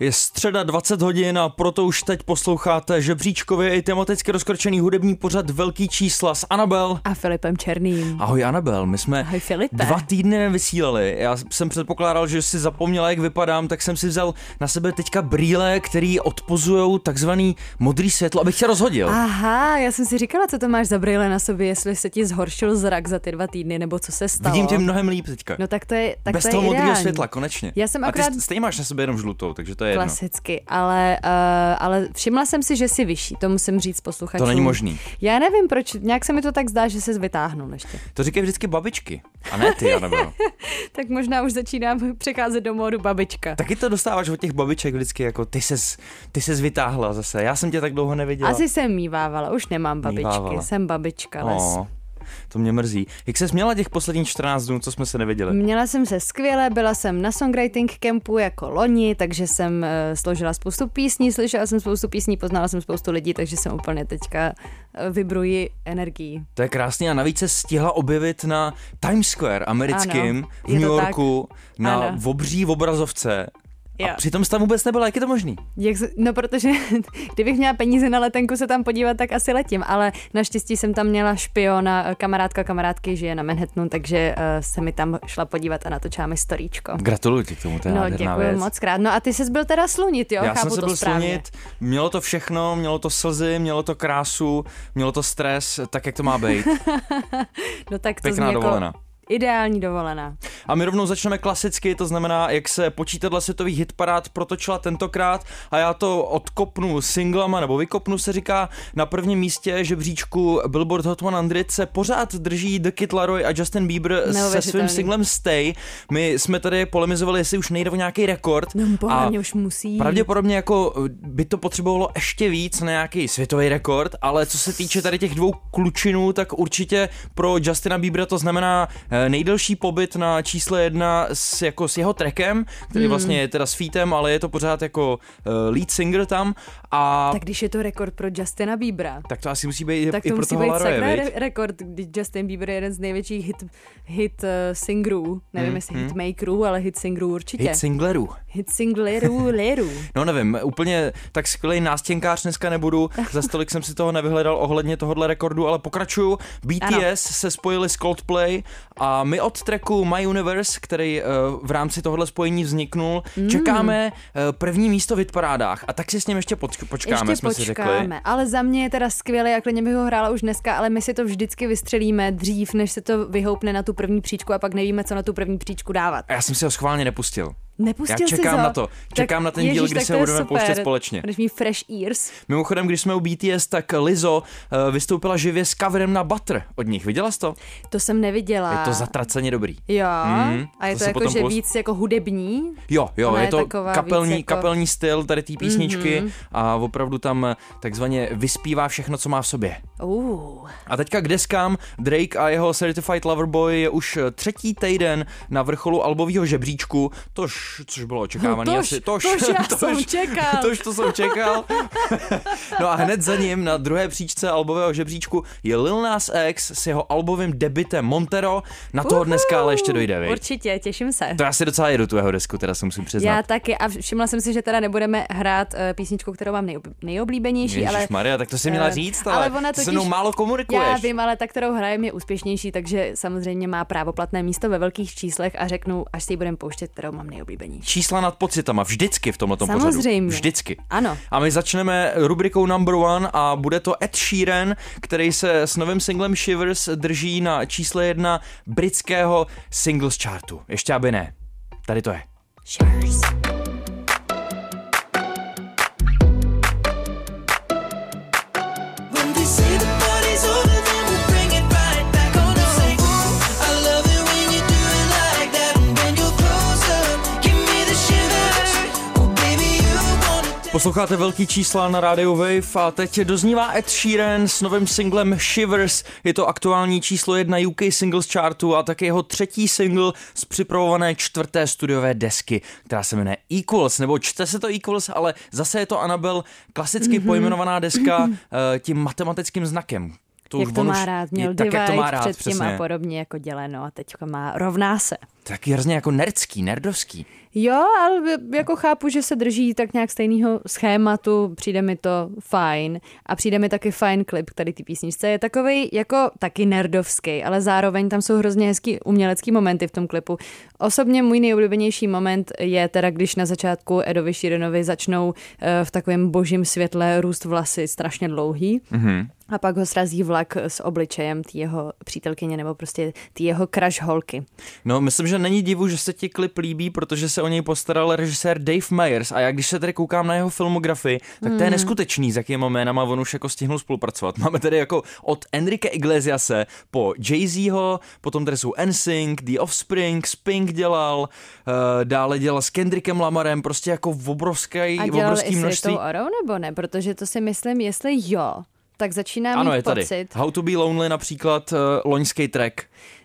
Je středa 20 hodin a proto už teď posloucháte žebříčkově i tematicky rozkročený hudební pořad Velký čísla s Anabel. A Filipem Černým. Ahoj Anabel, my jsme Ahoj, Filipe. dva týdny nevysílali. Já jsem předpokládal, že si zapomněla, jak vypadám, tak jsem si vzal na sebe teďka brýle, který odpozují takzvaný modrý světlo, abych tě rozhodil. Aha, já jsem si říkala, co to máš za brýle na sobě, jestli se ti zhoršil zrak za ty dva týdny, nebo co se stalo. Vidím tě mnohem líp teďka. No tak to je tak Bez to je toho modrého světla, konečně. Já jsem A akorát ty stejně máš na sobě jenom žlutou, takže to je jedno. klasicky, ale, uh, ale všimla jsem si, že jsi vyšší, to musím říct posluchačům. To není možný. Já nevím proč, nějak se mi to tak zdá, že se vytáhnul ještě. To říkají vždycky babičky. A ne ty, Anabel. Tak možná už začínám přecházet do módu babička. Taky to dostáváš od těch babiček vždycky, jako ty ses, ty ses vytáhla zase. Já jsem tě tak dlouho neviděla. Asi jsem mívávala, už nemám babičky, Mívávala. jsem babička les. O, to mě mrzí. Jak ses měla těch posledních 14 dnů, co jsme se neviděli? Měla jsem se skvěle, byla jsem na songwriting campu jako loni, takže jsem uh, složila spoustu písní, slyšela jsem spoustu písní, poznala jsem spoustu lidí, takže jsem úplně teďka uh, vybruji energií. To je krásný a navíc se stihla objevit na Times Square americkým Ano, v New to tak. Yorku na Ano. obří obrazovce. A Jo. přitom jsi tam vůbec nebyla, jak je to možný? Jak no protože kdybych měla peníze na letenku se tam podívat, tak asi letím, ale naštěstí jsem tam měla špiona, eh, kamarádka kamarádky žije na Manhattanu, takže uh, se mi tam šla podívat a natočila mi storíčko. Gratuluju ti k tomu, to je No, děkuji věc. moc krát. No a ty jsi byl teda slunit, jo? Já Chápu jsem se to byl správně. slunit, mělo to všechno, mělo to slzy, mělo to krásu, mělo to stres, tak jak to má být. No tak to Pěkná zní jako dovolená. Ideální dovolená. A my rovnou začneme klasicky, to znamená, jak se počítadla světových hitparád protočila tentokrát a já to odkopnu singlama, nebo vykopnu se říká, na prvním místě žebříčku Billboard Hot 100 se pořád drží The Kid Laroi a Justin Bieber se svým singlem Stay. My jsme tady polemizovali, jestli už nejde o nějaký rekord. No, a už musí. Pravděpodobně jako by to potřebovalo ještě víc na nějaký světový rekord, ale co se týče tady těch dvou klučinů, tak určitě pro Justina Biebera to znamená eh, nejdelší pobyt na čísle jedna s, jako s jeho trackem, který Hmm. vlastně je teda s featem, ale je to pořád jako uh, lead singer tam a Tak když je to rekord pro Justina Biebera, tak to asi musí být tak i to pro musí toho být Laroje, re- rekord, když Justin Bieber je jeden z největších hit, hit uh, singerů. Nevím, jestli hitmakerů, ale hit singerů určitě. Hit singlerů. hit singlerů, lerů. No nevím, úplně tak skvělý nástěnkář dneska nebudu, za stolik jsem si toho nevyhledal ohledně tohohle rekordu, ale pokračuju. BTS Ano. se spojili s Coldplay a my od tracku My Universe, který uh, v rámci tohohle spojení vzniknul, mm. čekáme uh, první místo v hitparádách a tak si s ním ještě poč- počkáme, Ještě jsme si řekli. počkáme, ale za mě je teda skvělý a klidně bych ho hrála už dneska, ale my si to vždycky vystřelíme dřív, než se to vyhoupne na tu první příčku a pak nevíme, co na tu první příčku dávat. A já jsem si ho schválně nepustil. Nepustil Já čekám ho? na to. Čekám na ten díl, ježiš, kdy tak se budeme super. pouštět společně. Budeš mít fresh ears. Mimochodem, když jsme u BTS, tak Lizzo uh, vystoupila živě s coverem na Butter od nich. Viděla jsi to? To jsem neviděla. Je to zatraceně dobrý. Jo, Mhm, a je to to, jako, že post- víc jako hudební. Jo, jo, Ona je je to kapelní, jako- kapelní styl tady té písničky mm-hmm. a opravdu tam eh, takzvaně vyspívá všechno, co má v sobě. Uh, A teďka k deskám Drake a jeho Certified Lover Boy je už eh, třetí týden na vrcholu albového žebříčku, tož, což bylo očekávané. No tož, asi, tož, tož já jsem čekal. Tož to jsem čekal. no a hned za ním na druhé příčce albového žebříčku je Lil Nas X s jeho albovým debitem Montero. Na toho dneska ale ještě dojde, viď? určitě, těším se. To já si docela jedu tu jeho desku, teda se musím přiznat. Já taky a všimla jsem si, že teda nebudeme hrát uh, písničku, kterou mám nejob, nejoblíbenější, ale... Maria, tak to si měla eh, říct, ale, ale ona ty se totiž- mnou málo komunikuješ. Já vím, ale ta, kterou hrajem, je úspěšnější, takže samozřejmě má právoplatné místo ve velkých číslech a řeknu, až si ji budeme pouštět, kterou mám nejoblíbenější. Čísla nad pocitama, vždycky v tomhle pořadu. Samozřejmě. Vždycky. Ano. A my začneme rubrikou number one a bude to Ed Sheeran, který se s novým singlem Shivers drží na čísle jedna britského singles chartu. Ještě aby ne. Tady to je. Cheers. Posloucháte velký čísla na rádiu Wave a teď doznívá Ed Sheeran s novým singlem Shivers. Je to aktuální číslo jedna UK Singles Chartu a také jeho třetí single z připravované čtvrté studiové desky, která se jmenuje Equals, nebo čte se to Equals, ale zase je to Annabelle, klasicky mm-hmm. pojmenovaná deska uh, tím matematickým znakem. To jak to má rád, měl tak, jak to má divide rád, předtím přesně. a podobně jako děleno a teďka má rovná se. Taky hrozně jako nerdský, nerdovský. Jo, ale jako chápu, že se drží tak nějak stejného schématu, přijde mi to fajn a přijde mi taky fajn klip k tady ty písničce. Je takový jako taky nerdovský, ale zároveň tam jsou hrozně hezký umělecký momenty v tom klipu. Osobně můj nejoblíbenější moment je teda, když na začátku Edovi Sheeranovi začnou eh, v takovém božím světle růst vlasy strašně dlouhý. Mm-hmm. A pak ho srazí vlak s obličejem té jeho přítelkyně nebo prostě té jeho crush holky. No, myslím, že není divu, že se ti klip líbí, protože se o něj postaral režisér Dave Meyers a já když se tady koukám na jeho filmografii, tak to je neskutečný, s jakýma jménama on už jako stihnul spolupracovat. Máme tady jako od Enrique Iglesiase po Jay-Zho, potom tady jsou NSYNC, The Offspring, Spink dělal, uh, dále dělal s Kendrickem Lamarem, prostě jako v obrovské, A dělal obrovský i množství. Orou nebo ne? Protože to si myslím, jestli jo, tak začíná Ano, mít je tady. pocit. How to be lonely například, uh, loňský track.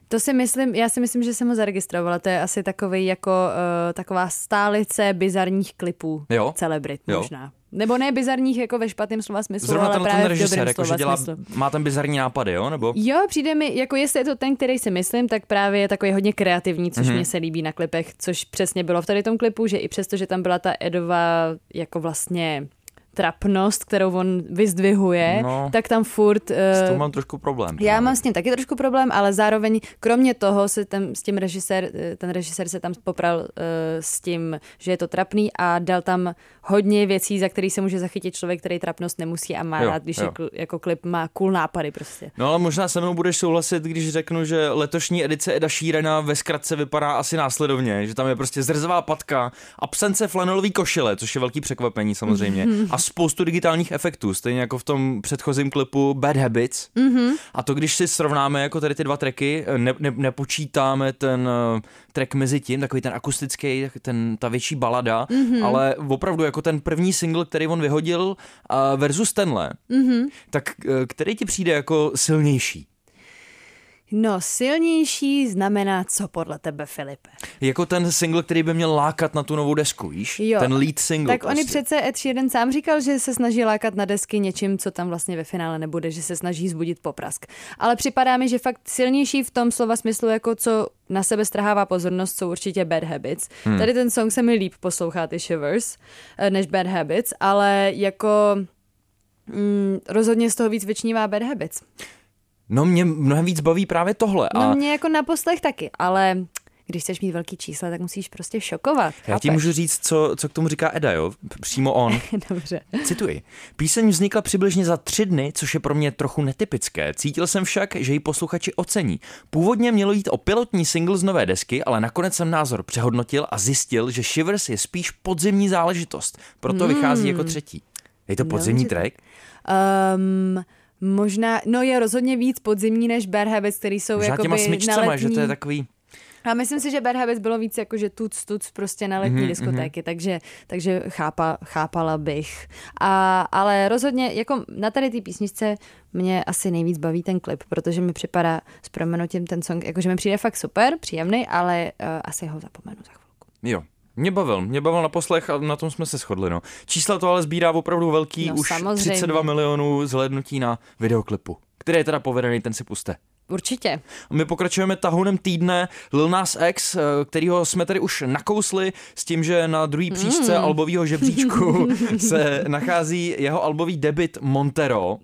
To si myslím, já si myslím, že jsem ho zaregistrovala. To je asi takový jako uh, taková stálice bizarních klipů. Jo. Celebrit Jo. možná. Nebo ne bizarních jako ve špatném slova smyslu, Zrovna ale ten, ten právě v režisér, jako, že dělá, smyslu. má ten bizarní nápady, jo? Nebo? Jo, přijde mi, jako jestli je to ten, který si myslím, tak právě je takový hodně kreativní, což Mhm. mm-hmm. mě se líbí na klipech, což přesně bylo v tady tom klipu, že i přesto, že tam byla ta Edova jako vlastně trapnost, kterou on vyzdvihuje, No. tak tam furt... S Uh, tím mám trošku problém. já mám s tím taky trošku problém, ale zároveň kromě toho se tam s tím režisér, eh, ten režisér se tam popral uh, s tím, že je to trapný a dal tam hodně věcí, za který se může zachytit člověk, který trapnost nemusí a má Jo, rád, když jo. jako, jako klip má cool nápady prostě. No ale možná se mnou budeš souhlasit, když řeknu, že letošní edice Eda Sheerana ve zkratce vypadá asi následovně, že tam je prostě zrzavá patka, absence flanelový košile, což je velký překvapení samozřejmě, a spoustu digitálních efektů, stejně jako v tom předchozím klipu Bad Habits. Mm-hmm. A to, když si srovnáme jako tady ty dva tracky, ne, ne, nepočítáme ten uh, track mezi tím, takový ten akustický, ten, ta větší balada, mm-hmm. ale opravdu jako ten první single, který on vyhodil uh, versus tenhle, mm-hmm. tak uh, který ti přijde jako silnější? No, silnější znamená co podle tebe, Filipe? Jako ten single, který by měl lákat na tu novou desku, víš? Jo. Ten lead single. Tak prostě. oni přece Ed Sheeran sám říkal, že se snaží lákat na desky něčím, co tam vlastně ve finále nebude, že se snaží zbudit poprask. Ale připadá mi, že fakt silnější v tom slova smyslu, jako co na sebe strhává pozornost, jsou určitě Bad Habits. Hmm. Tady ten song se mi líp poslouchá, ty Shivers, eh, než Bad Habits, ale jako mm, rozhodně z toho víc vyčnívá Bad Habits. No mě mnohem víc baví právě tohle. No a mě jako na poslech taky, ale když chceš mít velký čísla, tak musíš prostě šokovat. já ti můžu říct, co, co k tomu říká Eda, jo? Přímo on. Dobře. Cituji. Píseň vznikla přibližně za tři dny, což je pro mě trochu netypické. Cítil jsem však, že ji posluchači ocení. Původně mělo jít o pilotní single z nové desky, ale nakonec jsem názor přehodnotil a zjistil, že Shivers je spíš podzimní záležitost. Proto vychází jako třetí. Je to podzimní Dobře. track? Um, možná, no je rozhodně víc podzimní než Habits, který jsou Možná jakoby těma na smyčcema, letní. že to je takový... A myslím si, že Habits bylo víc jako, že tuc, tuc prostě na letní mm-hmm, diskotéky, takže, takže chápa, chápala bych. A, ale rozhodně, jako na tady té písničce mě asi nejvíc baví ten klip, protože mi připadá s proměnutím ten song, jakože mi přijde fakt super, příjemný, ale uh, asi ho zapomenu za chvilku. Jo. Mě bavil, mě bavil na poslech a na tom jsme se shodli. No. Čísla to ale sbírá opravdu velký, No, už samozřejmě. 32 milionů zhlédnutí na videoklipu, který je teda povedený, ten si puste. Určitě. My pokračujeme tahounem týdne Lil Nas X, eh, kterýho jsme tady už nakousli s tím, že na druhý příčce Mm. albového žebříčku se nachází jeho albový debit Montero.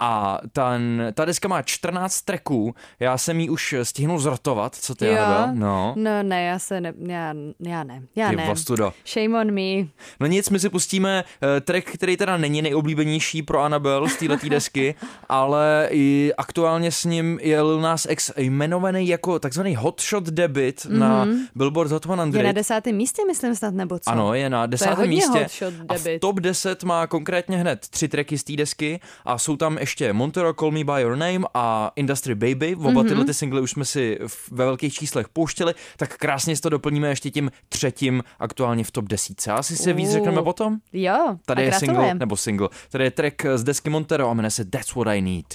A ten, ta deska má 14 tracků, já jsem ji už stihnul zrotovat, co ty, Jo. Anabel? No, No ne, já se ne, já, já ne, já ty ne. vostudo. Shame on me. No nic, my si pustíme uh, track, který teda není nejoblíbenější pro Annabelle z této desky, ale i aktuálně s ním je Lil Nas X jmenovaný jako takzvaný hotshot debit mm-hmm. na Billboard Hot 100. Je na desátém místě, myslím snad, nebo co? Ano, je na desátém místě. hotshot A v debit. top 10 má konkrétně hned tři tracky z té desky a jsou tam ještě Montero Call Me By Your Name a Industry Baby. Oba Mhm. tyhle ty singly už jsme si ve velkých číslech pouštěli, tak krásně si to doplníme ještě tím třetím aktuálně v top desítce. Asi si víc Uh. řekneme potom. Jo, Tady je single, nebo single, tady je track z desky Montero a jmenuje se That's What I Need.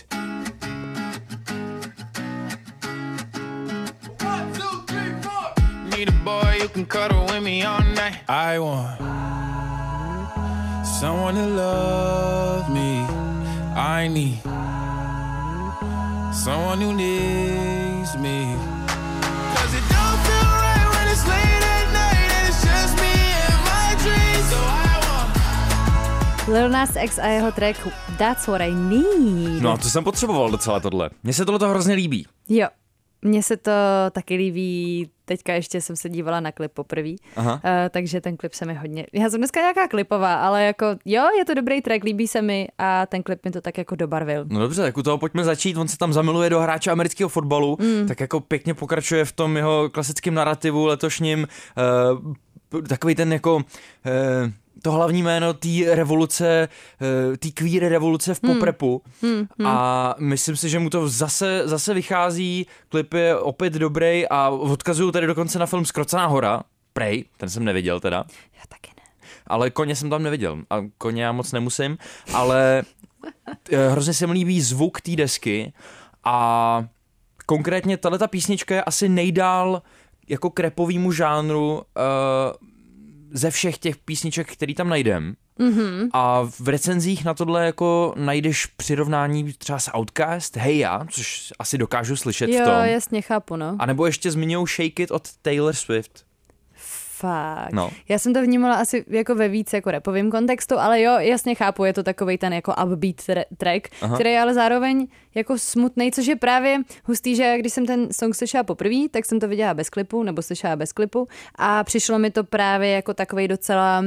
Need a boy who can cuddle with me all night. I want someone to love me. I need someone who needs me. Cause it don't feel right when it's late at night and it's just me and my dreams. So I want Lil Nas X a jeho track That's What I Need. No a to jsem potřeboval docela tohle. Mně se tohle to hrozně líbí. Jo, mně se to taky líbí, teďka ještě jsem se dívala na klip poprvé, uh, takže ten klip se mi hodně, já jsem dneska nějaká klipová, ale jako jo, je to dobrý track, líbí se mi a ten klip mi to tak jako dobarvil. No dobře, tak u toho pojďme začít. On se tam zamiluje do hráče amerického fotbalu, mm. tak jako pěkně pokračuje v tom jeho klasickém narrativu letošním. Uh, takový ten jako... Uh, to hlavní jméno té revoluce, eh, té queer revoluce v poprepu. Hmm, a myslím si, že mu to zase, zase vychází, klip je opět dobrý a odkazuju tady dokonce na film Skrocená hora, Prej, ten jsem neviděl teda, Já taky ne. ale koně jsem tam neviděl a koně já moc nemusím, ale eh, hrozně se mi líbí zvuk té desky a konkrétně tahle ta písnička je asi nejdál jako k rapovýmu žánru uh, ze všech těch písniček, který tam najdem. Mm-hmm. A v recenzích na tohle jako najdeš přirovnání třeba s Outcast, Hey Já, což asi dokážu slyšet v Jo, tom. jasně, chápu, no. A nebo ještě zmiňou Shake It od Taylor Swift. Fakt. No. Já jsem to vnímala asi jako ve víc jako repovým kontextu, ale jo, jasně chápu, je to takový ten jako upbeat tra- track. Aha. který je ale zároveň jako smutný, což je právě hustý, že když jsem ten song slyšela poprvé, tak jsem to viděla bez klipu, nebo slyšela bez klipu a přišlo mi to právě jako takový docela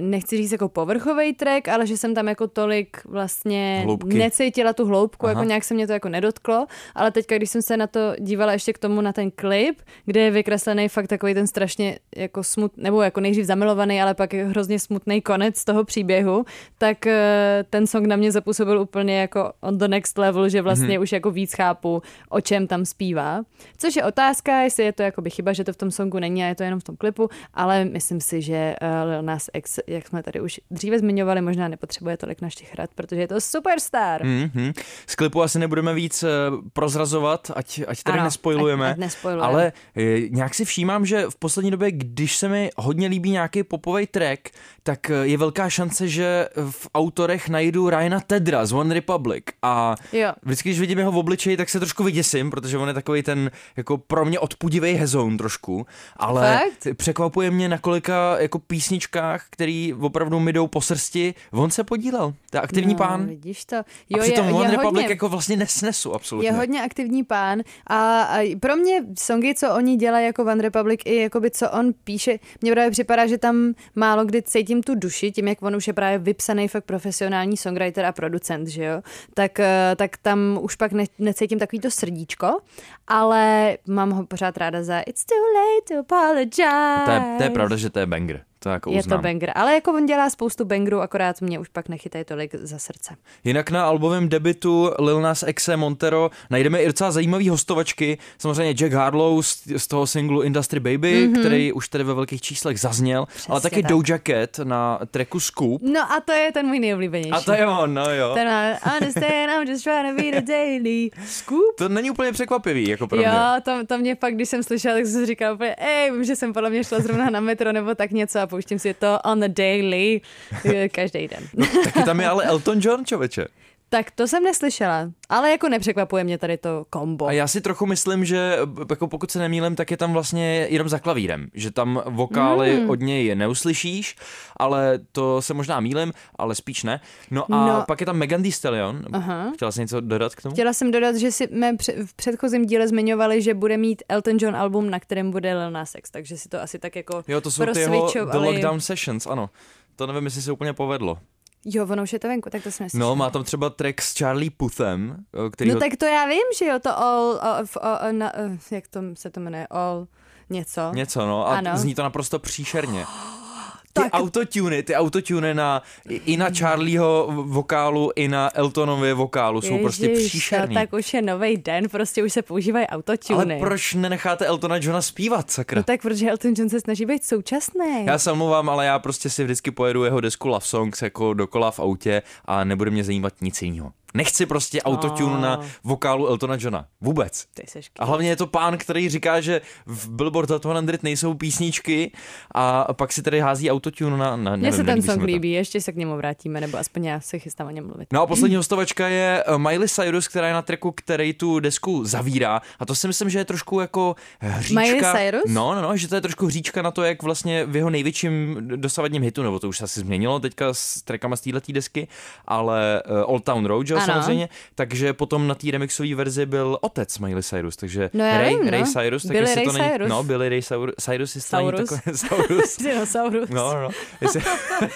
nechci říct jako povrchový track, ale že jsem tam jako tolik vlastně Hloubky. necítila tu hloubku, Aha. jako nějak se mě to jako nedotklo, ale teďka, když jsem se na to dívala ještě k tomu na ten klip, kde je vykreslený fakt takový ten strašně jako smut, nebo jako nejdřív zamilovaný, ale pak hrozně smutný konec toho příběhu, tak eh, ten song na mě zapůsobil úplně jako on the next level, že vlastně mm-hmm. už jako víc chápu, o čem tam zpívá. Což je otázka, jestli je to jakoby chyba, že to v tom songu není a je to jenom v tom klipu, ale myslím si, že uh, Lil Nas X, jak jsme tady už dříve zmiňovali, možná nepotřebuje tolik našich rad, protože je to superstar. Mm-hmm. Z klipu asi nebudeme víc eh, prozrazovat, ať, ať tady Ano, nespoilujeme. ať- ať nespoilujeme. Ale eh, nějak si všímám, že v poslední době, když se mi hodně líbí nějaký popový track, tak eh, je velká šance, že v autorech najdu Ryana Tedra z One Republic. A Jo. vždycky, když vidím jeho v obličeji, tak se trošku vyděsím, protože on je takový ten jako pro mě odpudivý hezoun trošku. Ale Fakt? překvapuje mě na kolika jako písničkách, který opravdu mi jdou po srsti. On se podílel. To je aktivní no, pán. Vidíš to. Jo, Jo, a přitom je, One je Republic hodně, jako vlastně nesnesu absolutně. Je hodně aktivní pán a, a pro mě songy, co oni dělají jako One Republic i jakoby co on píše, mně právě připadá, že tam málo kdy cítím tu duši, tím jak on už je právě vypsaný fakt profesionální songwriter a producent, že jo, tak, eh, tak tam už pak ne, necítím takový to srdíčko, ale mám ho pořád ráda za It's too late to apologize. To je, to je pravda, že to je banger. To jako Je uznám. to banger, ale jako on dělá spoustu bangerů, akorát mě už pak nechytají tolik za srdce. Jinak na albovém debitu Lil Nas X Montero najdeme i docela zajímavý hostovačky. Samozřejmě Jack Harlow z, z toho singlu Industry Baby, mm-hmm. který už tady ve velkých číslech zazněl, ale taky tak. Doja Cat na tracku Scoop. No a to je ten můj nejoblíbenější. A to je on, no jo. Ten understand, I'm just trying to be the daily scoop. To není úplně překvapivý, jako pro mě. Jo, to, to mě pak, když jsem slyšela, tak jsem si říkala úplně, ej, vím, že jsem podle mě šla zrovna na metro nebo tak něco a pouštím si to on the daily eh, každý den. Taky tam je ale Elton John, čověče. Tak to jsem neslyšela, ale jako nepřekvapuje mě tady to kombo. A já si trochu myslím, že jako pokud se nemýlím, tak je tam vlastně jenom za klavírem, že tam vokály Hmm. od něj neuslyšíš, ale to se možná mýlim, ale spíš ne. No a No. pak je tam Megan Thee Stallion. Aha. Chtěla jsi něco dodat k tomu? Chtěla jsem dodat, že si jsme v předchozím díle zmiňovali, že bude mít Elton John album, na kterém bude Lil Nas X, takže si to asi tak jako Jo, to jsou ty jeho The. Lockdown Sessions, ano. To nevím, jestli se úplně povedlo. Jo, ono už je to venku, tak to jsme. No, má tam třeba track s Charlie Puthem, který No tak to já vím, že jo, to all, all, all, all na, eh, jak to se to jmenuje, all něco. něco, no, a Ano. zní to naprosto příšerně. ty autotuny, ty autotuny na, i na Charlieho vokálu, i na Eltonově vokálu jsou prostě Ježiš, příšerný. Tak už je nový den, prostě už se používají autotuny. Ale proč nenecháte Eltona Johna zpívat, sakra? No tak protože Elton John se snaží být současný. Já se omlouvám, ale já prostě si vždycky pojedu jeho desku Love Songs jako dokola v autě a nebude mě zajímat nic jiného. Nechci prostě autotune na vokálu Eltona Johna. Vůbec. A hlavně je to pán, který říká, že v Billboard Hot 100 nejsou písničky a pak si tady hází autotune na, na Mně se ten song líbí, ještě se k němu vrátíme, nebo aspoň já se chystám o něm mluvit. No a poslední hostovačka je eh, Miley Cyrus, která je na tracku, který tu desku zavírá. A to si myslím, že je trošku jako hříčka. Miley Cyrus? No, no, no, že to je trošku hříčka na to, jak vlastně v jeho největším dosavadním hitu, nebo to už se asi změnilo teďka s trackama z této desky, ale uh, Old Town Road, jo, Ano. samozřejmě. Takže potom na té remixové verzi byl otec Miley Cyrus, takže No já Ray, vím, no. Ray Cyrus, tak Billy jestli Ray to není, Cyrus. no, Billy Ray Cyrus, Cyrus jestli to není Saurus. takové, Saurus. Dinosaurus. No, no, no. Jestli,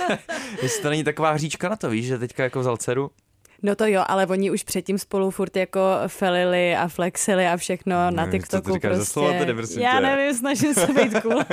jestli to není taková hříčka na to, víš, že teďka jako vzal dceru. No to jo, ale oni už předtím spolu furt jako felili a flexili a všechno na Nevím, co ty TikToku za prostě. slova tedy, prosím Já nevím, snažím se být cool.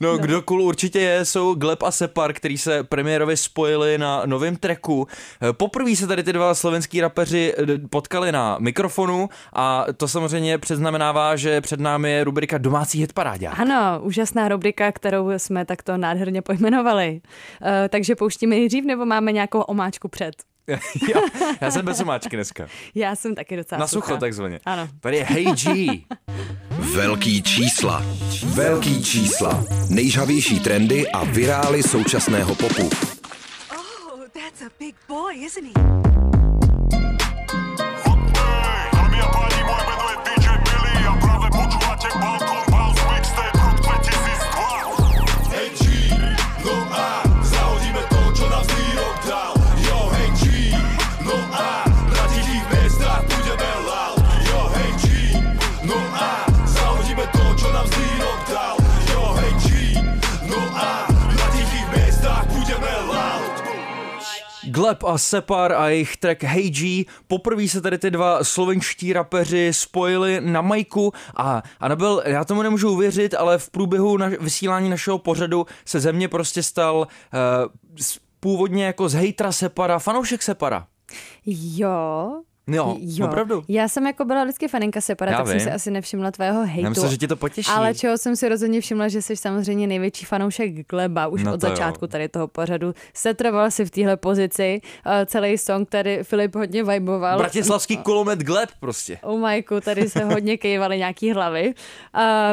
No, kdo cool určitě je, jsou Gleb a Separ, který se premiérově spojili na novém tracku. Eh, Poprvé se tady ty dva slovenský rapeři eh, potkali na mikrofonu a to samozřejmě předznamenává, že před námi je rubrika Domácí hitparádě. Ano, úžasná rubrika, kterou jsme takto nádherně pojmenovali. Uh, takže pouštíme nejdřív, nebo máme nějakou omáčku před? já, já jsem bez omáčky dneska. Já jsem taky docela Na sucho takzvaně. Ano. Tady je Hey G. Velký čísla. Velký čísla. Nejžhavější trendy a virály současného popu. Oh, that's a big boy, isn't he? Gleb a Separ a jejich track Hey G. Poprvé se tady ty dva slovenští rapeři spojili na majku a Anabel, já tomu nemůžu uvěřit, ale v průběhu na, vysílání našeho pořadu se ze mě prostě stal uh, původně jako z hejtra Separa, fanoušek Separa. Jo. Jo, opravdu. Já jsem jako byla vždycky faninka Separa, Já tak jsem vím. si asi nevšimla tvého hejtu. Já myslím, že tě to potěší. Ale čeho jsem si rozhodně všimla, že jsi samozřejmě největší fanoušek Gleba už No od to jo. začátku tady toho pořadu. Setrval si v téhle pozici. Uh, celý song tady Filip hodně viboval. Bratislavský kulomet Gleb prostě. Oh Majku, tady se hodně kejvaly nějaký hlavy,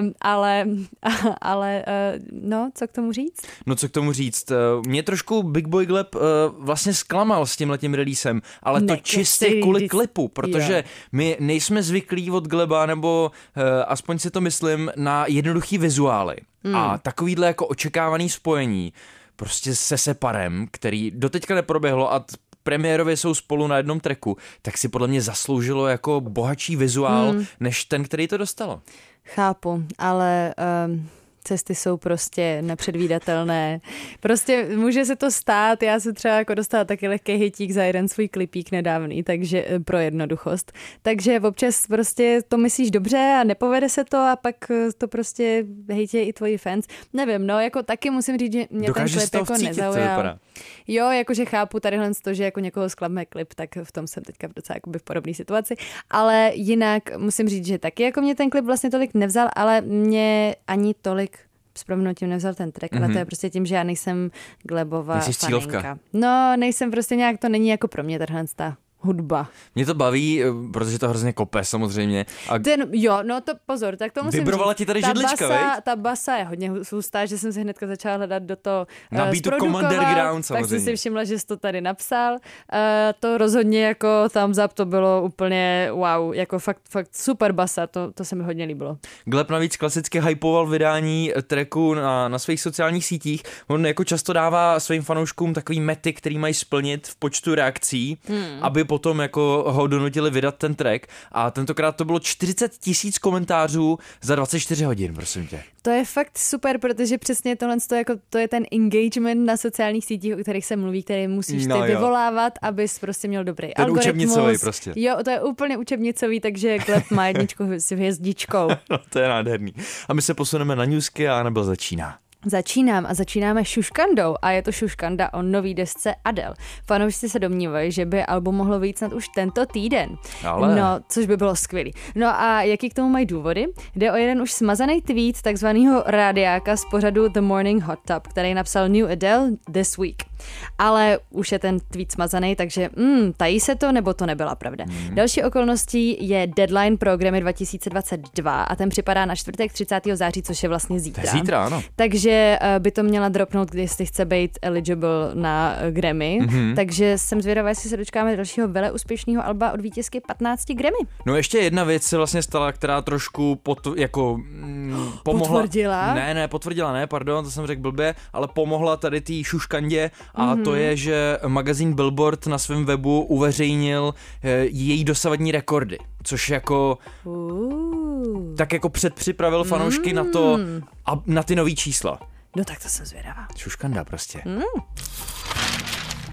um, ale, ale uh, no, co k tomu říct? No co k tomu říct, eh, mě trošku Big Boy Gleb uh, vlastně zklamal s tímhletím releasem, ale to Nekecej, čistě kvůli klipu, protože Jo. my nejsme zvyklí od Gleba, nebo uh, aspoň si to myslím, na jednoduchý vizuály. Hmm. A takovýhle jako očekávaný spojení prostě se Separem, který doteďka neproběhlo a premiérově jsou spolu na jednom treku, tak si podle mě zasloužilo jako bohatší vizuál, Hmm. než ten, který to dostalo. Chápu, ale um, cesty jsou prostě nepředvídatelné. Prostě může se to stát, já se třeba jako dostala taky lehký hitík za jeden svůj klipík nedávný, takže eh, pro jednoduchost. Takže občas prostě to myslíš dobře a nepovede se to a pak eh, to prostě hejtě i tvoji fans. Nevím, no jako taky musím říct, že mě Dokáže ten klip jako nezaujal. Jo, jakože chápu tadyhle to, že jako někoho zklame klip, tak v tom jsem teďka v docela jakoby v podobné situaci. Ale jinak musím říct, že taky jako mě ten klip vlastně tolik nevzal, ale mě ani tolik s proměnutím nevzal ten track, mm-hmm. ale to je prostě tím, že já nejsem Glebová faninka. No, nejsem prostě nějak, to není jako pro mě tahle ta hudba. Mě to baví, eh, protože to hrozně kope samozřejmě. A Ten, jo, no to pozor, tak to musím Vibrovala říct. ti tady ta židlička, basa, viď? Ta basa je hodně hustá, že jsem si hnedka začala hledat do toho Na eh, beatu zprodukovat, Commander Ground Tak jsem samozřejmě. si všimla, že jsi to tady napsal. Uh, to rozhodně jako thumbs up, to bylo úplně wow, jako fakt, fakt super basa, to, to se mi hodně líbilo. Gleb navíc klasicky hypoval vydání tracku na, na svých sociálních sítích. On jako často dává svým fanouškům takový mety, který mají splnit v počtu reakcí, hmm. aby potom jako ho donutili vydat ten track. A tentokrát to bylo 40 tisíc komentářů za 24 hodin, prosím tě. To je fakt super, protože přesně tohle to, jako, to je ten engagement na sociálních sítích, o kterých se mluví, který musíš No ty jo. vyvolávat, abys prostě měl dobrý Ten algoritmus. učebnicový prostě. Jo, to je úplně učebnicový, takže Gleb má jedničku s hvězdičkou. No, to je nádherný. A my se posuneme na newsky a Anabel začíná. Začínám a začínáme šuškandou a je to šuškanda o nový desce Adele. Fanoušci se domnívají, že by album mohlo vyjít snad už tento týden. Ale. No, což by bylo skvělý. No a jaký k tomu mají důvody? Jde o jeden už smazaný tweet takzvaného rádiáka z pořadu The Morning Hot Tub, který napsal New Adele this week. Ale už je ten tweet smazaný, takže mm, tají se to, nebo to nebyla pravda. Mhm. Další okolností je deadline pro Grammy 2022 a ten připadá na čtvrtek 30. září, což je vlastně zítra. zítra, ano. Takže eh, by to měla dropnout, když si chce být eligible na eh, Grammy. Mhm. Mm-hmm. Takže jsem zvědavá, jestli se dočkáme dalšího vele úspěšného alba od vítězky 15 Grammy. No ještě jedna věc se vlastně stala, která trošku pot, jako mm, pomohla. Potvrdila? Ne, ne, potvrdila, ne, pardon, to jsem řekl blbě, ale pomohla tady té šuškandě a mm-hmm. to je, že magazín Billboard na svém webu uveřejnil eh, její dosavadní rekordy, což jako Uh. tak jako předpřipravil fanoušky mm. na to a na ty nový čísla. No tak to jsem zvědavá. Šuškanda prostě. Mm.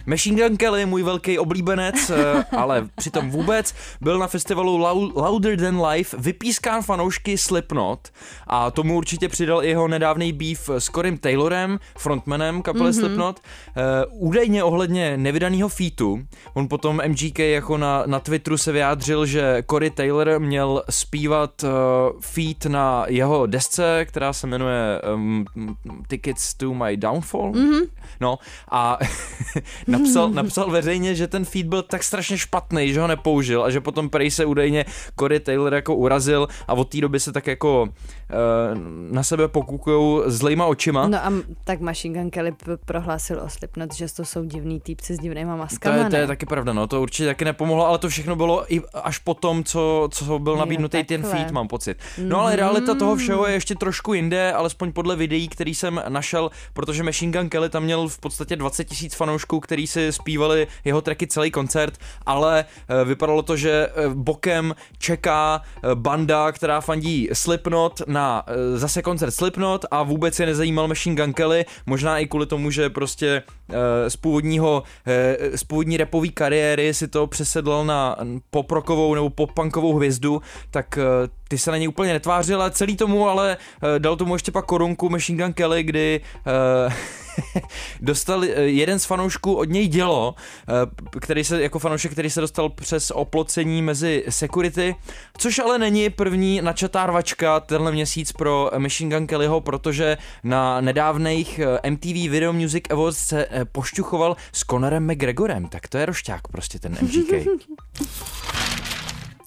Machine Gun Kelly, můj velký oblíbenec, eh, ale přitom vůbec, byl na festivalu Lou- Louder Than Life vypískán fanoušky Slipknot a tomu určitě přidal i jeho nedávný beef s Corym Taylorem, frontmanem kapely mm-hmm. Slipknot. Uh, údajně ohledně nevydaného featu, on potom MGK jako na, na Twitteru se vyjádřil, že Cory Taylor měl zpívat uh, feat na jeho desce, která se jmenuje um, Tickets to My Downfall. Mm-hmm. No a napsal, napsal veřejně, že ten feed byl tak strašně špatný, že ho nepoužil a že potom prej se údajně Corey Taylor jako urazil a od té doby se tak jako uh, na sebe pokukujou zlejma očima. No a tak Machine Gun Kelly prohlásil o Slipknot, že to jsou divný týpci s divnýma To maskama, je, to je taky pravda, no, to určitě taky nepomohlo, ale to všechno bylo i až po tom, co, co byl nabídnutý ten takhle. feed, mám pocit. No ale realita toho všeho je ještě trošku jinde, alespoň podle videí, který jsem našel, protože Machine Gun Kelly tam měl v podstatě 20 tisíc fanoušků, který si zpívali jeho tracky celý koncert, ale eh, vypadalo to, že eh, bokem čeká eh, banda, která fandí Slipknot na zase koncert Slipknot a vůbec je nezajímal Machine Gun Kelly, možná i kvůli tomu, že prostě z původního, z původní repový kariéry si to přesedlal na poprokovou nebo popunkovou hvězdu, tak ty se na něj úplně netvářil a celý tomu ale eh, dal tomu ještě pak korunku Machine Gun Kelly, kdy eh, dostal eh, jeden z fanoušků od něj dělo, který se, jako fanoušek, který se dostal přes oplocení mezi security, což ale není první načatá rvačka tenhle měsíc pro Machine Gun Kellyho, protože na nedávných MTV Video Music Awards se pošťuchoval s Conorem McGregorem, tak to je rošťák prostě ten MGK.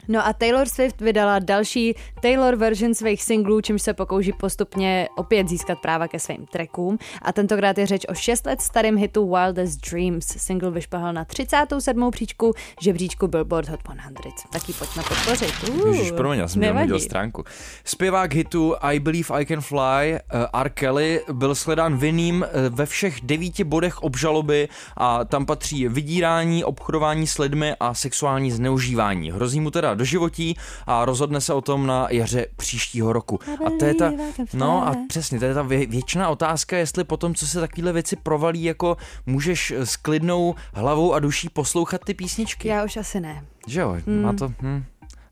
No a Taylor Swift vydala další Taylor version svých singlů, čímž se pokouší postupně opět získat práva ke svým trackům. A tentokrát je řeč o 6 let starém hitu Wildest Dreams. Single vyšplhal na 37. příčku žebříčku Billboard Hot 100. Tak ji pojďme podpořit. Ježiš, promiň, já jsem měl stránku. Zpěvák hitu I Believe I Can Fly, uh, R. Kelly, byl shledán vinným uh, ve všech devíti bodech obžaloby a tam patří vydírání, obchodování s lidmi a sexuální zneužívání. Hrozí mu teda doživotí a rozhodne se o tom na jaře příštího roku. A to je ta, no a přesně, to je ta vě, věčná otázka, jestli potom, co se takovéhle věci provalí, jako můžeš s klidnou hlavou a duší poslouchat ty písničky. Já už asi ne. Že jo, má to, hm,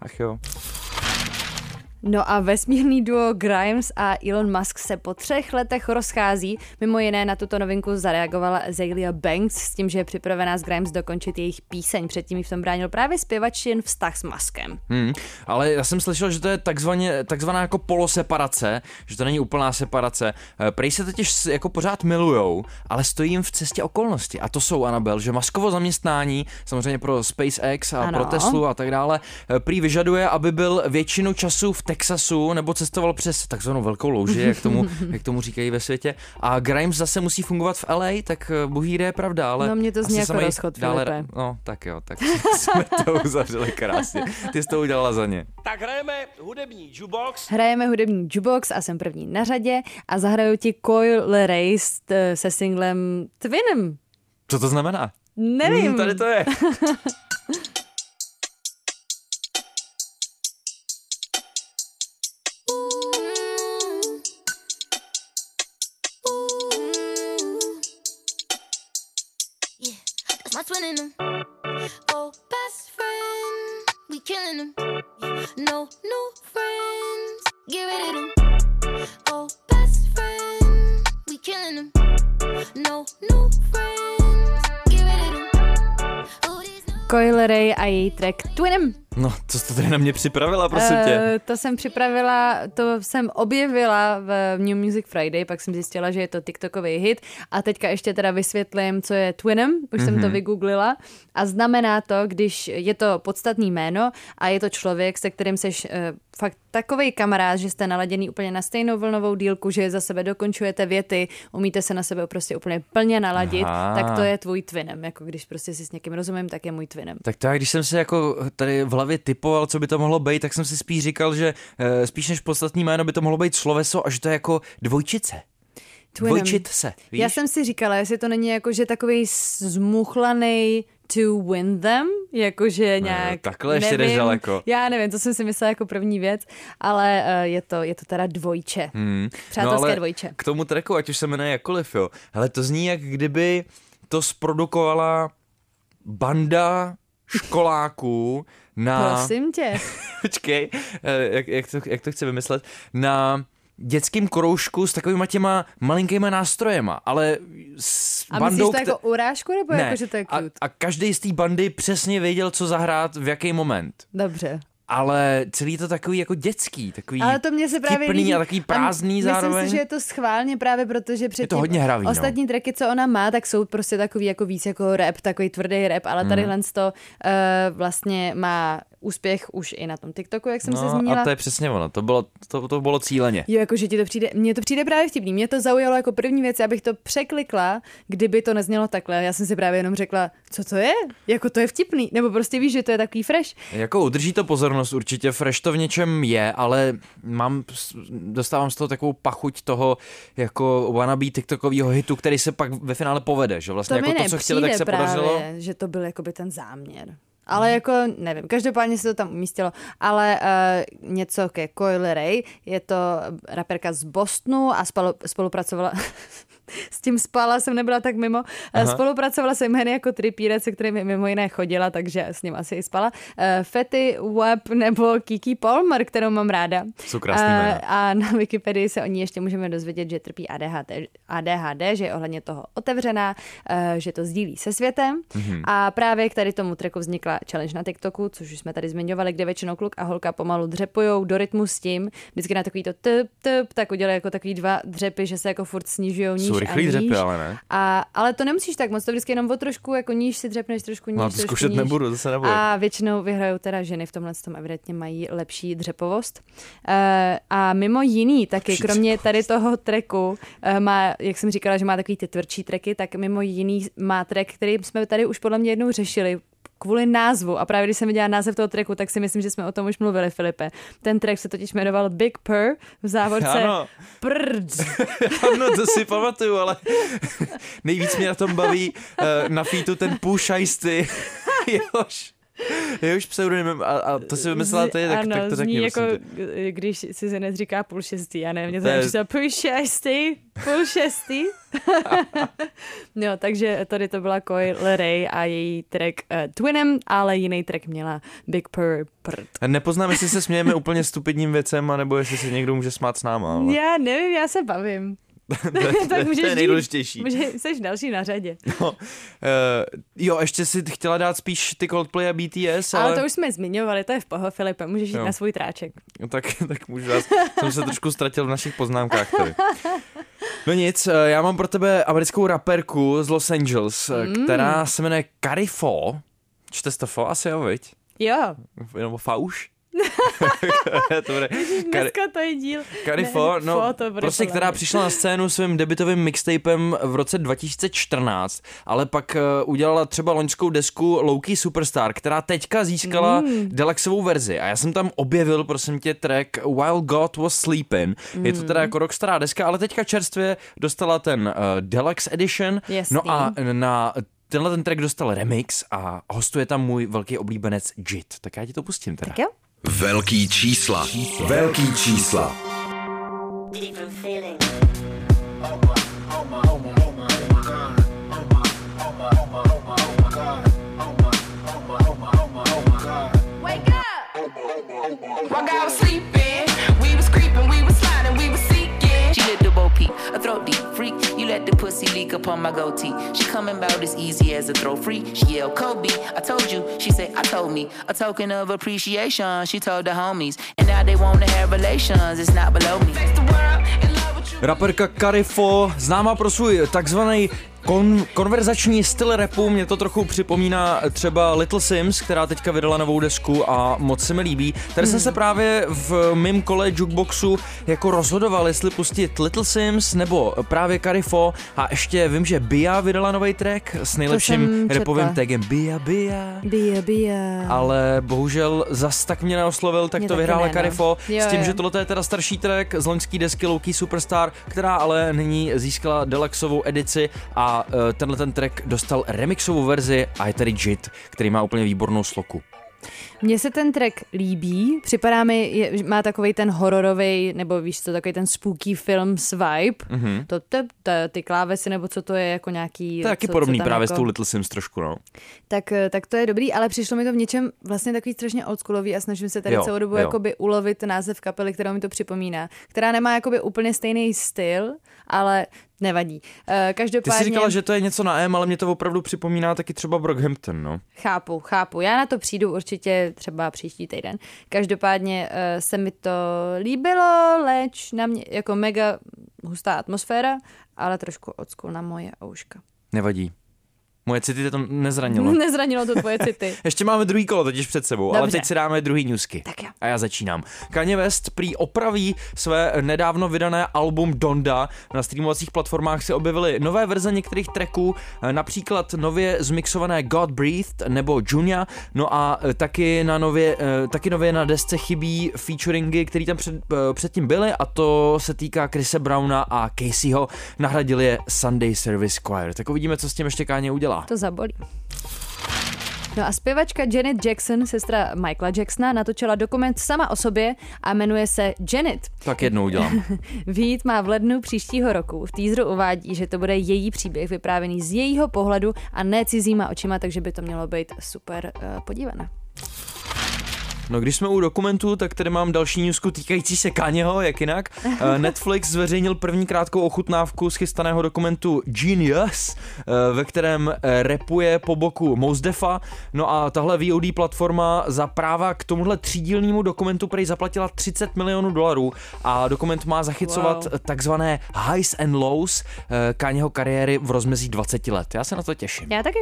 ach jo. No a vesmírný duo Grimes a Elon Musk se po třech letech rozchází. Mimo jiné na tuto novinku zareagovala Azealia Banks s tím, že je připravená s Grimes dokončit jejich píseň. Předtím jí v tom bránil právě zpěvač jen vztah s Muskem. Hmm, ale já jsem slyšel, že to je takzvaně, takzvaná jako poloseparace, že to není úplná separace. Eh, Prej se totiž jako pořád milujou, ale stojí jim v cestě okolnosti. A to jsou, Anabel, že Maskovo zaměstnání, samozřejmě pro SpaceX a Ano. pro Teslu a tak dále, eh, prý vyžaduje, aby byl většinu času v Texasu nebo cestoval přes takzvanou velkou louži, jak tomu, jak tomu říkají ve světě. A Grimes zase musí fungovat v LA, tak eh, bohý ví, je pravda, ale... No, mě to zní jako rozchod, Filipe. No, tak jo, tak jsme to uzavřeli krásně. Ty jsi to udělala za ně. Tak hrajeme hudební jukebox. Hrajeme hudební jukebox a jsem první na řadě a zahraju ti Coil Race t- se singlem Twinem. Co to znamená? Nevím. Hmm, tady to je. winning them. Oh, best friend, we killing them. No new friends, get rid of them. Oh, best friend, we killing them. No new friends, get rid of them. Coil Ray a její track Twinem. No, co jsi to tady na mě připravila, prosím tě? Eh, to jsem připravila, to jsem objevila v New Music Friday, pak jsem zjistila, že je to TikTokový hit a teďka ještě teda vysvětlím, co je Twinem, už mm-hmm. jsem to Mhm. vygooglila a znamená to, když je to podstatný jméno a je to člověk, se kterým seš uh, fakt takovej kamarád, že jste naladěný úplně na stejnou vlnovou dílku, že za sebe dokončujete věty, umíte se na sebe prostě úplně plně naladit, Aha. tak to je tvůj twinem, jako když prostě si s někým rozumím, tak je můj twinem. Tak to já, když jsem si jako tady v hlavě typoval, co by to mohlo být, tak jsem si spíš říkal, že eh, spíš než podstatný jméno by to mohlo být sloveso a že to je jako dvojčice. Twinem. Dvojčitce, víš? Já jsem si říkala, jestli to není jako, že takový zmuchlaný to win them, jakože nějak, takhle ještě jdeš nevím, daleko. Já nevím, to jsem si myslela jako první věc, ale uh, je, to, je to teda dvojče. Hmm. Přátelské ale dvojče. K tomu tracku, ať už se jmenuje jakkoliv, jo. Ale to zní, jak kdyby to zprodukovala banda školáků na... Prosím tě. Počkej, eh, jak, jak, to, jak to chci vymyslet? Na dětským kroužku s takovýma těma malinkýma nástrojema, ale s A bandou... myslíš to jako urážku, nebo ne, jako, že to je a, cute? a každý z té bandy přesně věděl, co zahrát v jaký moment. Dobře. Ale celý to takový jako dětský, takový Ale to mě se právě líbí. a takový prázdný a zároveň. Myslím si, že je to schválně právě protože předtím to hodně hravý, no. ostatní tracky, co ona má, tak jsou prostě takový jako víc jako rap, takový tvrdý rap, ale tady Mhm. to uh, vlastně má úspěch už i na tom TikToku, jak jsem se no, zmínila. a to je přesně ono, to bylo, to, to bylo cíleně. Jo, jako, že ti to přijde, mně to přijde právě vtipný. Mě to zaujalo jako první věc, abych to překlikla, kdyby to neznělo takhle. Já jsem si právě jenom řekla, co to je? Jako to je vtipný. Nebo prostě víš, že to je takový fresh. Jako udrží to pozornost určitě, fresh to v něčem je, ale mám, dostávám z toho takovou pachuť toho jako wannabe tiktokového hitu, který se pak ve finále povede, že vlastně to jako to, co chtěli, tak se právě, podařilo. že to byl jakoby ten záměr. Ale jako, nevím, každopádně se to tam umístilo, ale uh, něco ke Coil Ray, je to raperka z Bostonu a spolu, spolupracovala, s tím spala jsem nebyla tak mimo, Aha. Aha. spolupracovala jsem jen jako tripírec, se kterým mimo jiné chodila, takže s ním asi i spala. Uh, Fetty Web nebo Kiki Palmer, kterou mám ráda. Jsou krásný Eh, jména. a na Wikipedii se o ní ještě můžeme dozvědět, že trpí ADHD, ADHD že je ohledně toho otevřená, eh, že to sdílí se světem. Mhm. A právě k tady tomu tracku vznikla challenge na TikToku, což už jsme tady zmiňovali, kde většinou kluk a holka pomalu dřepujou do rytmu s tím. Vždycky na takový to typ, typ, tak udělají jako takový dva dřepy, že se jako furt snižují níž A rychlý níž. dřepy, ale ne. A, ale to nemusíš tak moc, to vždycky jenom o trošku jako níž si dřepneš, trošku níž, No, to trošku zkoušet níž. nebudu, zase neboj. A většinou vyhrajou teda ženy, v tomhle tom evidentně mají lepší dřepovost. Eh, a mimo jiný, taky Lepší kromě tady toho treku, eh, má, jak jsem říkala, že má takový ty tvrdší treky, tak mimo jiný má trek, který jsme tady už podle mě jednou řešili, kvůli názvu. A právě když jsem viděla název toho treku, tak si myslím, že jsme o tom už mluvili, Filipe. Ten track se totiž jmenoval Big Purr v závorce Ano. Prd. ano, to si pamatuju, ale nejvíc mě na tom baví uh, na featu ten Pooh Shiesty, jehož, jehož pseudonymem, a, a to si vymyslela ty, tak, ano, tak to řekni, jako, tě. g- když si se říká půl šestý, já nevím, mě to je- půl šestý, půl šestý. no, takže tady to byla Coil Ray a její track uh, Twinem, ale jiný track měla Big Purr Prd. Nepoznám, jestli se smějeme úplně stupidním věcem, anebo jestli se někdo může smát s náma, ale Já nevím, já se bavím. To, je- to, tak je- můžeš to je nejdůležitější. Může, jsi další na řadě. No, uh, jo, ještě si chtěla dát spíš ty Coldplay a BTS, ale, Ale to už jsme zmiňovali, to je v poho, Filipe, můžeš jít Jo. na svůj tráček. No, tak, tak můžu vás, jsem se trošku ztratil v našich poznámkách tady. No nic, eh, já mám pro tebe americkou raperku z Los Angeles, mm. Mm. která se jmenuje Carifo. Čte to fo asi, jo, viď? Jo, Nebo Fauš? to bude. dneska to je díl. Carifo, Ne, no, fo, to bude prostě která mě. přišla na scénu svým debitovým mixtapem v roce 2014, ale pak uh, udělala třeba loňskou desku Loki Superstar, která teďka získala Mm. deluxovou verzi a já jsem tam objevil, prosím tě, track While God Was Sleeping. Mm. Je to teda Mm. jako rockstará deska, ale teďka čerstvě dostala ten uh, deluxe edition. Jasný. No a na tenhle ten track dostal remix a hostuje tam můj velký oblíbenec Jit. Tak já ti to pustím teda. Tak jo. Velký čísla. Velký čísla. While God was sleeping, a throat deep freak. You let the pussy leak up makeup on my goatee. She coming about as easy as a throw free. She yelled, Kobe, I told you. She said, I told me. A token of appreciation, she told the homies. And now they want to have relations, it's not below me. Face the world in love with you. Raperka Carifo, známá pro svůj takzvaný Kon, konverzační styl repu mě to trochu připomíná třeba Little Sims, která teďka vydala novou desku a moc se mi líbí. Tady jsem se právě v mém kole jukeboxu jako rozhodoval, jestli pustit Little Sims nebo právě Carifo a ještě vím, že Bia vydala nový track s nejlepším repovým tagem Bia Bia. Bia, bia. Ale bohužel zas tak mě neoslovil, tak Mě to vyhrála no. Carifo Jo, s tím, jo. že tohle je teda starší track z loňský desky Loki Superstar, která ale nyní získala deluxovou edici a eh, tenhle ten track dostal remixovou verzi a je tady Jit, který má úplně výbornou sloku. Mně se ten track líbí, připadá mi, je, má takový ten hororový, nebo víš co, takový ten spooky film vibe. Mhm. To, to, to, ty klávesy, nebo co to je, jako nějaký... To je taky co, podobný co právě jako, s tou Little Sims trošku, no. tak, eh, tak to je dobrý, ale přišlo mi to v něčem vlastně takový strašně oldschoolový a snažím se tady Jo, celou dobu jo. jakoby ulovit název kapely, kterou mi to připomíná, která nemá jakoby úplně stejný styl, ale nevadí. Eh, Ty Každopádně... jsi říkala, že to je něco na M, ale mě to opravdu připomíná taky třeba Brockhampton, no. Chápu, chápu. Já na to přijdu určitě třeba příští týden. Každopádně uh, se mi to líbilo, leč na mě jako mega hustá atmosféra, ale trošku odskou na moje ouška. Nevadí. Moje city to nezranilo. Nezranilo to tvoje city. Ještě máme druhý kolo totiž před sebou, ale Dobře. teď si dáme druhý newsky. Tak jo. A já začínám. Kanye West prý opraví své nedávno vydané album Donda. Na streamovacích platformách se objevily nové verze některých tracků, například nově zmixované God Breathed nebo Junia, no a eh, taky, na nově, eh, taky nově na desce chybí featuringy, které tam před, eh, předtím byly a to se týká Chrise Browna a Caseyho. Nahradili je Sunday Service Choir. Tak uvidíme, co s tím ještě Kanye udělá. To zabolí. No a zpěvačka Janet Jackson, sestra Michaela Jacksona, natočila dokument sama o sobě a jmenuje se Janet. Tak jednou udělám. Vít má v lednu příštího roku. V teaseru uvádí, že to bude její příběh vyprávěný z jejího pohledu a ne cizíma očima, takže by to mělo být super uh, podívané. No když jsme u dokumentu, tak tady mám další newsku týkající se Kanyeho, jak jinak. Eh, Netflix zveřejnil první krátkou ochutnávku z chystaného dokumentu Genius, eh, ve kterém eh, repuje po boku Mos Defa. No a tahle VOD platforma za práva k tomuhle třídílnému dokumentu prej zaplatila 30 milionů dolarů a dokument má zachycovat Wow. takzvané highs and lows eh, Kanyeho kariéry v rozmezí 20 let. Já se na to těším. Já taky.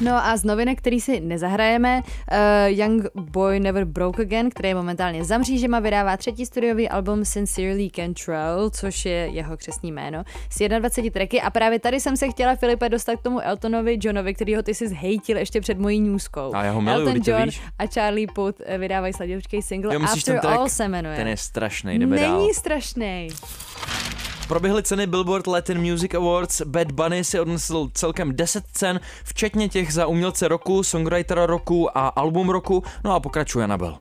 No a z novinek, který si nezahrajeme, uh, Young Boy Never Broke Again, který je momentálně za mřížema, vydává třetí studiový album Sincerely Control, což je jeho křesní jméno, s 21 tracky a právě tady jsem se chtěla Filipe dostat k tomu Eltonovi Johnovi, kterýho ty si zhejtil ještě před mojí newskou. A já ho miluju, Elton John víš. a Charlie Puth eh, vydávají sladivčký single Jo, myslíš After ten track? All se jmenuje. Ten je strašný, jdeme dál. Není strašný. Proběhly ceny Billboard Latin Music Awards, Bad Bunny si odnesl celkem 10 cen, včetně těch za umělce roku, songwritera roku a album roku, no a pokračuje Anabel.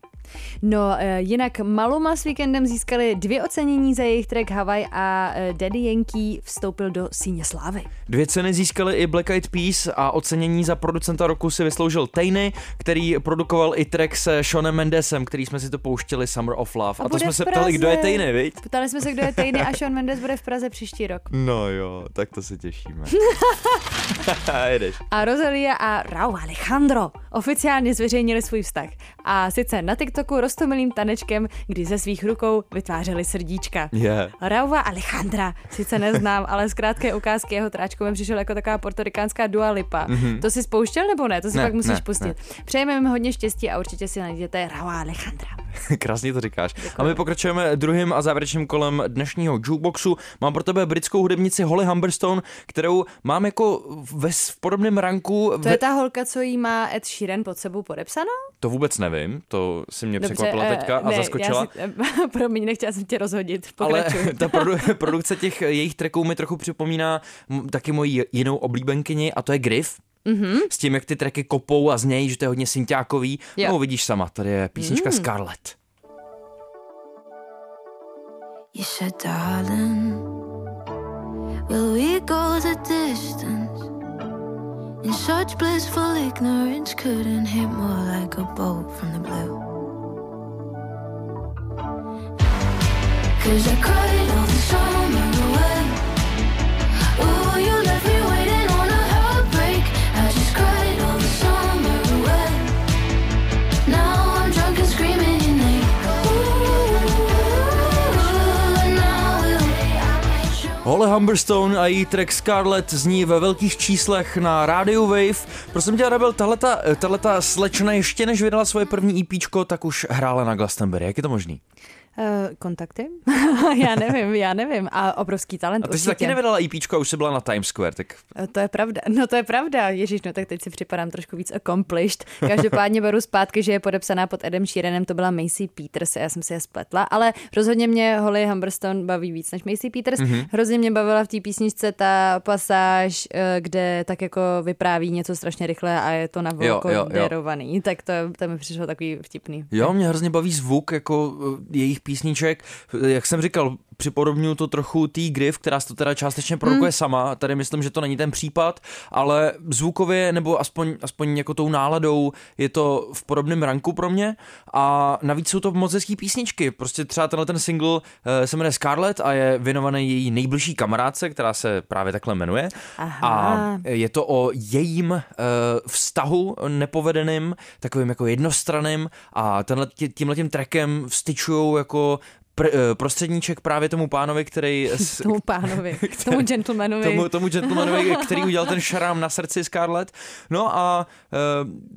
No, eh, jinak Maluma s Weekendem získali dvě ocenění za jejich track Hawaii a eh, Daddy Yankee vstoupil do síně slávy. Dvě ceny získali i Black Eyed Peas a ocenění za producenta roku si vysloužil Tejny, který produkoval i track se Seanem Mendesem, který jsme si to pouštěli Summer of Love. A, to bude jsme se ptali, kdo je. Tejny, viď? Ptali jsme se, kdo je Tejny a Sean Mendes bude v Praze příští rok. No jo, tak to se těšíme. Jedeš. A Rosalia a Raúl Alejandro oficiálně zveřejnili svůj vztah. A sice na TikToku rostomilým tanečkem, kdy ze svých rukou vytvářeli srdíčka. Je. Raúva Alejandra sice neznám, ale z krátké ukázky jeho tráčkovém přišel jako taková portorikánská Dua Lipa. Mhm. To si spouštěl nebo ne? To si Ne, pak musíš ne, pustit. ne. Přejeme jim hodně štěstí a určitě si najděte Raúva Alejandra. Krásně to říkáš. A my pokračujeme druhým a závěrečným kolem dnešního jukeboxu. Mám pro tebe britskou hudebnici Holly Humberstone, kterou mám jako ve v podobném ranku. To je ta holka, co jí má Ed Sheeran pod sebou podepsanou? to vůbec nevím, to si mě Dobře, překvapila eh, teďka a ne, zaskočila. Já si, promiň, nechtěla jsem tě rozhodit. Ale Pokračuj. ta produ- produkce těch jejich tracků mi trochu připomíná taky moji jinou oblíbenkyni a to je Griff. Mhm. S tím, jak ty tracky kopou a znějí, že to je hodně synťákový. Jo. No, vidíš sama, tady je písnička Mm. Scarlett. You said, darling, will we go the distance? In such blissful ignorance, couldn't hit more like a bolt from the blue. Cause I cried all the summer Holly Humberstone a její track Scarlet zní ve velkých číslech na Radio Wave. Prosím tě, tahleta, tahleta slečna ještě než vydala svoje první EPčko, tak už hrála na Glastonbury. Jak je to možný? Uh, kontakty? já nevím, já nevím. A obrovský talent A ty jsi taky nevydala EPčko a už jsi byla na Times Square, tak Eh, To je pravda, no to je pravda, Ježíš, no tak teď si připadám trošku víc accomplished. Každopádně beru zpátky, že je podepsaná pod Edem Sheeranem, to byla Macy Peters, já jsem si je spletla, ale rozhodně mě Holly Humberstone baví víc než Macy Peters. Mhm. Mm-hmm. Hrozně mě bavila v té písničce ta pasáž, eh, kde tak jako vypráví něco strašně rychle a je to jo. navokoderovaný, tak to, to mi přišlo takový vtipný. Jo, mě hrozně baví zvuk jako jejich písniček. Jak jsem říkal, připodobňuji to trochu tý Griff, která se to teda částečně produkuje Mm. sama. Tady myslím, že to není ten případ, ale zvukově nebo aspoň, aspoň jako tou náladou je to v podobném ranku pro mě a navíc jsou to moc hezký písničky. Prostě třeba tenhle ten single uh, se jmenuje Scarlett a je věnovaný její nejbližší kamarádce, která se právě takhle jmenuje. Aha. A je to o jejím uh, vztahu nepovedeným, takovým jako jednostranným a tenhle, tí- tímhletím trackem vstyčujou jako pr, eh, prostředníček právě tomu pánovi, který... s- Tomu pánovi, tomu gentlemanovi. tomu, tomu gentlemanovi, který udělal ten šarám na srdci Scarlett. No a eh,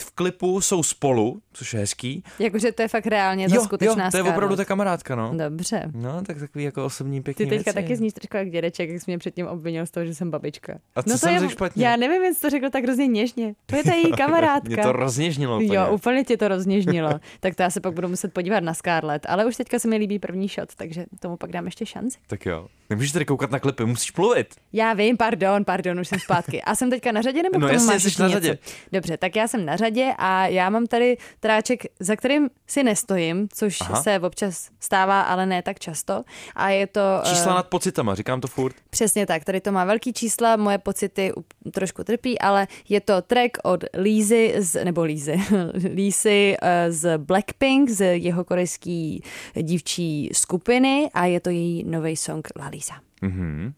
v klipu jsou spolu, což je hezký. Jakože to je fakt reálně ta jo, skutečná jo, to je Scarlett. opravdu ta kamarádka, no. Dobře. No, tak takový jako osobní pěkný Ty teďka věci. taky zníš trošku jak dědeček, jak jsi mě předtím obvinil z toho, že jsem babička. A co no to jsem je, řekl špatně? Já nevím, jestli to řekl tak hrozně něžně. To je ta její kamarádka. Mě to rozněžnilo úplně. Jo, úplně tě to rozněžnilo. tak to já se pak budu muset podívat na Scarlett, ale už teďka se mi líbí první shot, takže tomu pak dám ještě šanci. Tak jo. Nemůžeš tady koukat na klipy, musíš mluvit. Já vím, pardon, pardon, už jsem zpátky. A jsem teďka na řadě nebo No jasně, jsi na řadě. Dobře, tak já jsem na řadě a já mám tady tráček, za kterým si nestojím, což Aha. Se občas stává, ale ne tak často. A je to... Čísla eh, nad pocitama, říkám to furt. Přesně tak, tady to má velký čísla, moje pocity trošku trpí, ale je to track od Lízy, z, nebo Lízy, Lízy eh, z Blackpink, z jeho korejský dívčí skupiny a je to její nový song La Lisa. Mhm.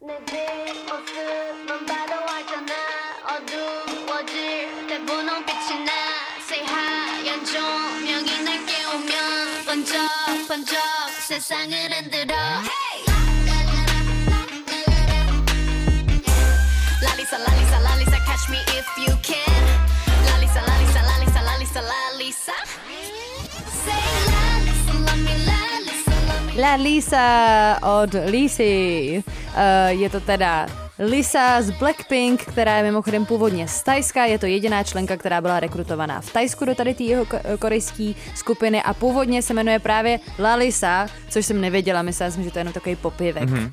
내 뒷모습만 봐도 알잖아 어두워질 때 분홍빛이 나 새하얀 조명이 날 깨우면 번쩍번쩍 세상을 흔들어 랄리사 랄리사 랄리사 catch me if you can 랄리사 랄리 La Lisa od Lisy. Uh, je to teda Lisa z Blackpink, která je mimochodem původně z Tajska, je to jediná členka, která byla rekrutovaná v Tajsku do tady té jeho ko- korejské skupiny a původně se jmenuje právě La Lisa, což jsem nevěděla, myslela jsem, že to je jenom takový popivek. Mhm.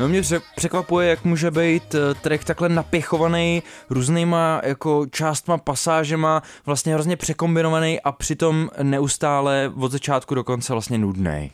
No mě pře- překvapuje, jak může být eh, track takhle napěchovaný různýma jako částma, pasážema, vlastně hrozně překombinovaný a přitom neustále od začátku do konce vlastně nudný.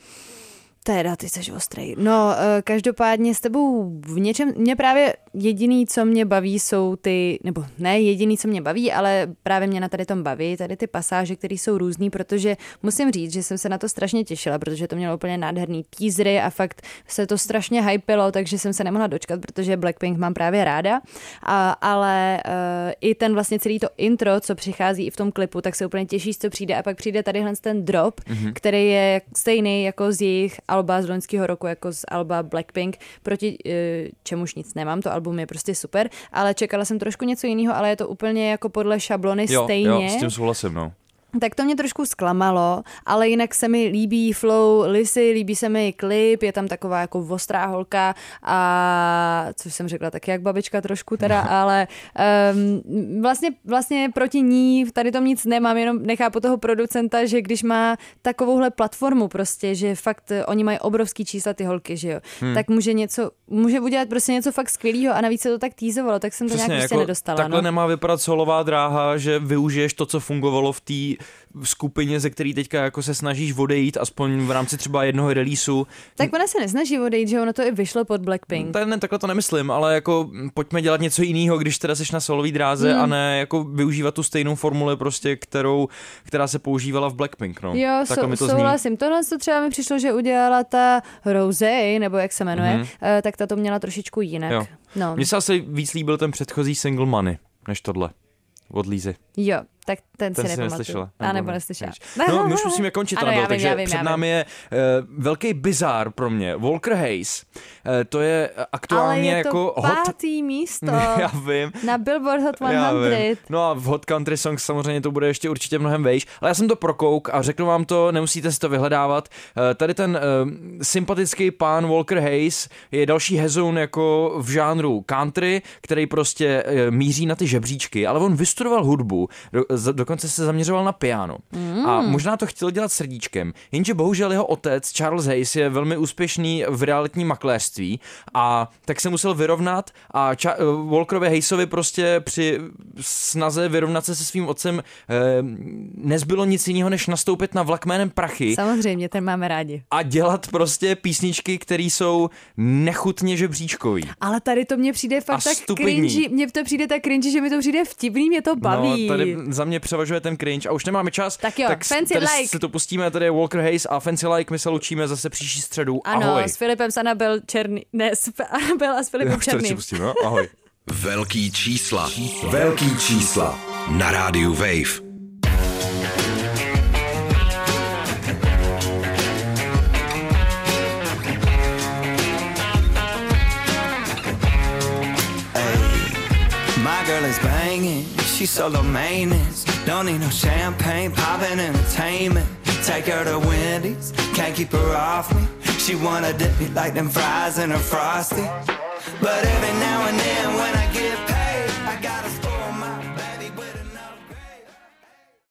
Teda, ty jsi ostrý. No, eh, každopádně s tebou v něčem, mě právě jediný, co mě baví, jsou ty, nebo ne jediný, co mě baví, ale právě mě na tady tom baví, tady ty pasáže, které jsou různý, protože musím říct, že jsem se na to strašně těšila, protože to mělo úplně nádherný teasery a fakt se to strašně hypilo, takže jsem se nemohla dočkat, protože Blackpink mám právě ráda, a, ale uh, i ten vlastně celý to intro, co přichází i v tom klipu, tak se úplně těšíš, co přijde a pak přijde tadyhle ten drop, Mhm. který je stejný jako z jejich alba z loňského roku, jako z alba Blackpink, proti eh, čemuž nic nemám, to album je prostě super, ale čekala jsem trošku něco jiného, ale je to úplně jako podle šablony Jo, stejně. jo, s tím souhlasím, no. Tak to mě trošku zklamalo, ale jinak se mi líbí flow Lisy, líbí se mi klip, je tam taková jako ostrá holka a což jsem řekla taky jak babička trošku teda, ale um, vlastně, vlastně proti ní tady tom nic nemám, jenom nechápu toho producenta, že když má takovouhle platformu prostě, že fakt oni mají obrovský čísla ty holky, že jo, Hmm. tak může něco, může udělat prostě něco fakt skvělého a navíc se to tak týzovalo, tak jsem to nějak prostě nedostala. takhle no. nemá vypadat solová dráha, že využiješ to, co fungovalo v té skupině, ze který teďka jako se snažíš odejít, aspoň v rámci třeba jednoho releaseu. Tak ona se nesnaží odejít, že ono to i vyšlo pod Blackpink. Ne, ne, takhle to nemyslím, ale jako pojďme dělat něco jiného, když teda seš na solový dráze Hmm. a ne jako využívat tu stejnou formuli prostě, kterou, která se používala v Blackpink, no. Jo, Takhle sou, mi to zní. souhlasím. Tohle to třeba mi přišlo, že udělala ta Rose, nebo jak se jmenuje, mm-hmm. tak ta to měla trošičku jinak. Jo. No. Mně se asi víc líbil ten předchozí single Money, než tohle. Od Lízy. Jo, Tak ten, Ten si si nepamatuju. neslyšela. A nebo ne? neslyšela. No, my už musíme končit, Ano, Anabel, takže já vím, před já námi vím. je uh, velký bizár pro mě. Volker Hayes. Uh, to je Ale aktuálně je to jako hot... pátý místo Já vím. na Billboard Hot 100. Já vím. No a v Hot Country Songs samozřejmě to bude ještě určitě mnohem vejš, ale já jsem to prokouk a řeknu vám to, nemusíte si to vyhledávat. Eh, Tady ten uh, sympatický pán Walker Hayes je další hezoun jako v žánru country, který prostě uh, míří na ty žebříčky, ale on vystudoval hudbu, do, dokonce se zaměřoval na piano. Mm. A možná to chtěl dělat srdíčkem, jenže bohužel jeho otec Charles Hayes je velmi úspěšný v realitním makléřství a tak se musel vyrovnat a Cha- eh, Walkerovi Hayesovi prostě při snaze vyrovnat se se svým otcem eh, nezbylo nic jiného, než nastoupit na vlak jménem Prachy Samozřejmě, ten máme rádi. a dělat prostě písničky, které jsou nechutně žebříčkový. Ale tady to mně přijde fakt A tak stupidní. cringy, mně to přijde tak cringy, že mi to přijde vtipný, mě to baví. No, tady za mě převažuje ten cringe a už nemáme čas. Tak jo, tak Fancy tady Like. si to pustíme, tady je Walker Hayes a Fancy Like, my se loučíme zase příští středu. Ano, Ahoj. s Filipem s Anabel Černý, ne, s Anabel a s Filipem Jo, si Černým. pustím, no? Ahoj. Velký čísla. Velký čísla. Na rádiu Wave. She's so low maintenance. Don't need no champagne, poppin' entertainment. Take her to Wendy's, can't keep her off me. She wanna dip me like them fries in her frosty. But every now and then when I get